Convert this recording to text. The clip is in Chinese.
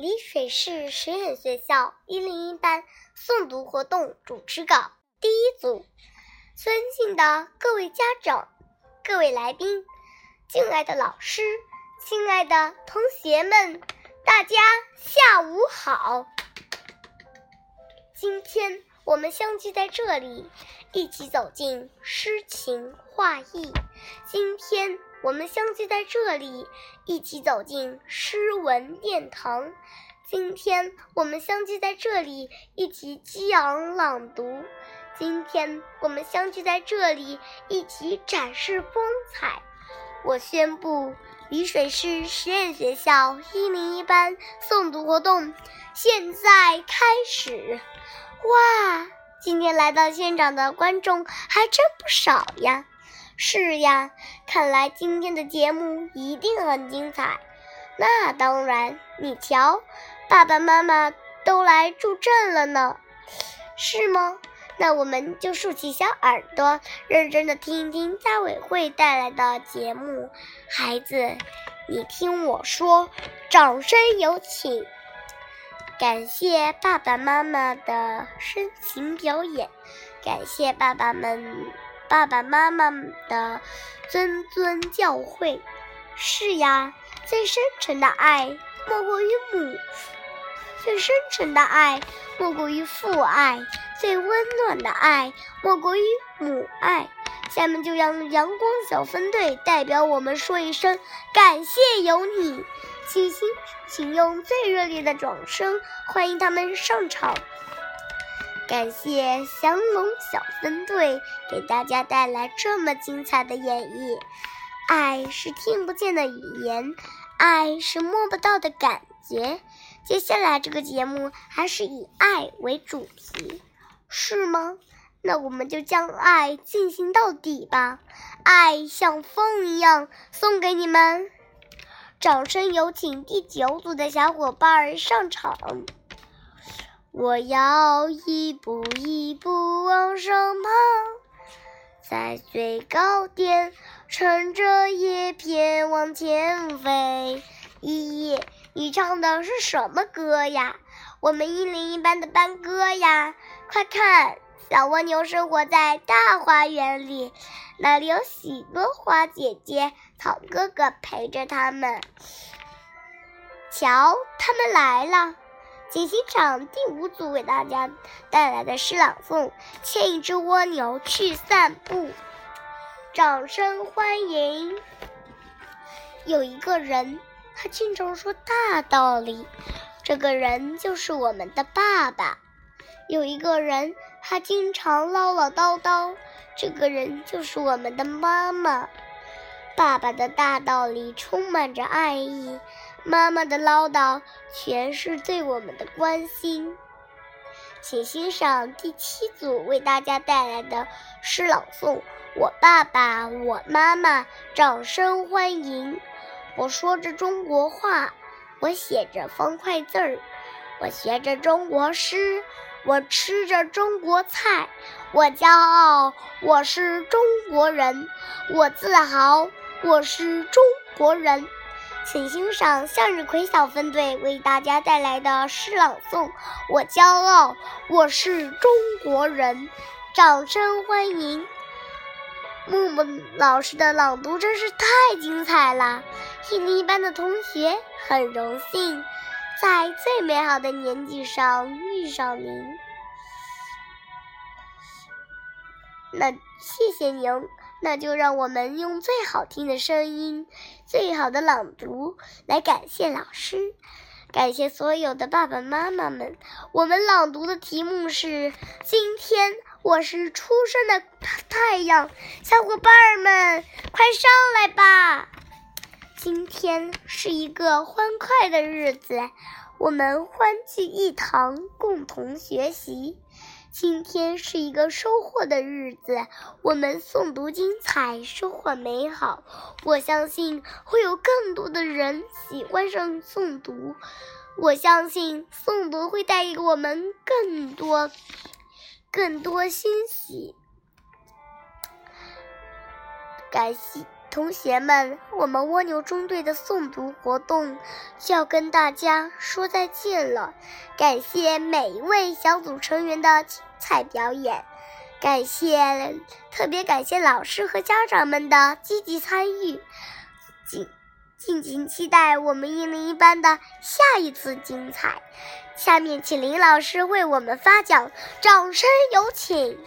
丽水市实验学校一零一班诵读活动主持稿第一组，尊敬的各位家长、各位来宾、敬爱的老师、亲爱的同学们，大家下午好。今天我们相聚在这里，一起走进诗情画意。今天。我们相聚在这里，一起走进诗文殿堂。今天我们相聚在这里，一起激昂朗读。今天我们相聚在这里，一起展示风采。我宣布，丽水市实验学校一零一班诵读活动现在开始。哇，今天来到现场的观众还真不少呀！是呀，看来今天的节目一定很精彩。那当然，你瞧，爸爸妈妈都来助阵了呢，是吗？那我们就竖起小耳朵，认真的听一听家委会带来的节目。孩子，你听我说，掌声有请！感谢爸爸妈妈的深情表演，感谢爸爸们。爸爸妈妈的谆谆教诲，是呀，最深沉的爱莫过于母，最深沉的爱莫过于父爱，最温暖的爱莫过于母爱。下面就让阳光小分队代表我们说一声感谢有你，请请请用最热烈的掌声欢迎他们上场。感谢降龙小分队给大家带来这么精彩的演绎。爱是听不见的语言，爱是摸不到的感觉。接下来这个节目还是以爱为主题，是吗？那我们就将爱进行到底吧。爱像风一样送给你们。掌声有请第九组的小伙伴上场。我要一步一步往上爬，在最高点乘着叶片往前飞。依依，你唱的是什么歌呀？我们一零一班的班歌呀！快看，小蜗牛生活在大花园里，那里有许多花姐姐、草哥哥陪着它们。瞧，他们来了。请欣赏第五组为大家带来的诗朗诵《牵一只蜗牛去散步》，掌声欢迎！有一个人，他经常说大道理，这个人就是我们的爸爸。有一个人，他经常唠唠叨叨，这个人就是我们的妈妈。爸爸的大道理充满着爱意。妈妈的唠叨全是对我们的关心，请欣赏第七组为大家带来的诗朗诵《我爸爸我妈妈》，掌声欢迎！我说着中国话，我写着方块字儿，我学着中国诗，我吃着中国菜，我骄傲，我是中国人，我自豪，我是中国人。请欣赏向日葵小分队为大家带来的诗朗诵《我骄傲，我是中国人》，掌声欢迎！木木老师的朗读真是太精彩了，一零一班的同学很荣幸在最美好的年纪上遇上您，那谢谢您。那就让我们用最好听的声音、最好的朗读来感谢老师，感谢所有的爸爸妈妈们。我们朗读的题目是：今天我是初升的太阳，小伙伴们快上来吧！今天是一个欢快的日子，我们欢聚一堂，共同学习。今天是一个收获的日子，我们诵读精彩，收获美好。我相信会有更多的人喜欢上诵读，我相信诵读会带给我们更多、更多欣喜。感谢同学们，我们蜗牛中队的诵读活动就要跟大家说再见了。感谢每一位小组成员的精彩表演，感谢特别感谢老师和家长们的积极参与。敬敬请期待我们一零一班的下一次精彩。下面请林老师为我们发奖，掌声有请。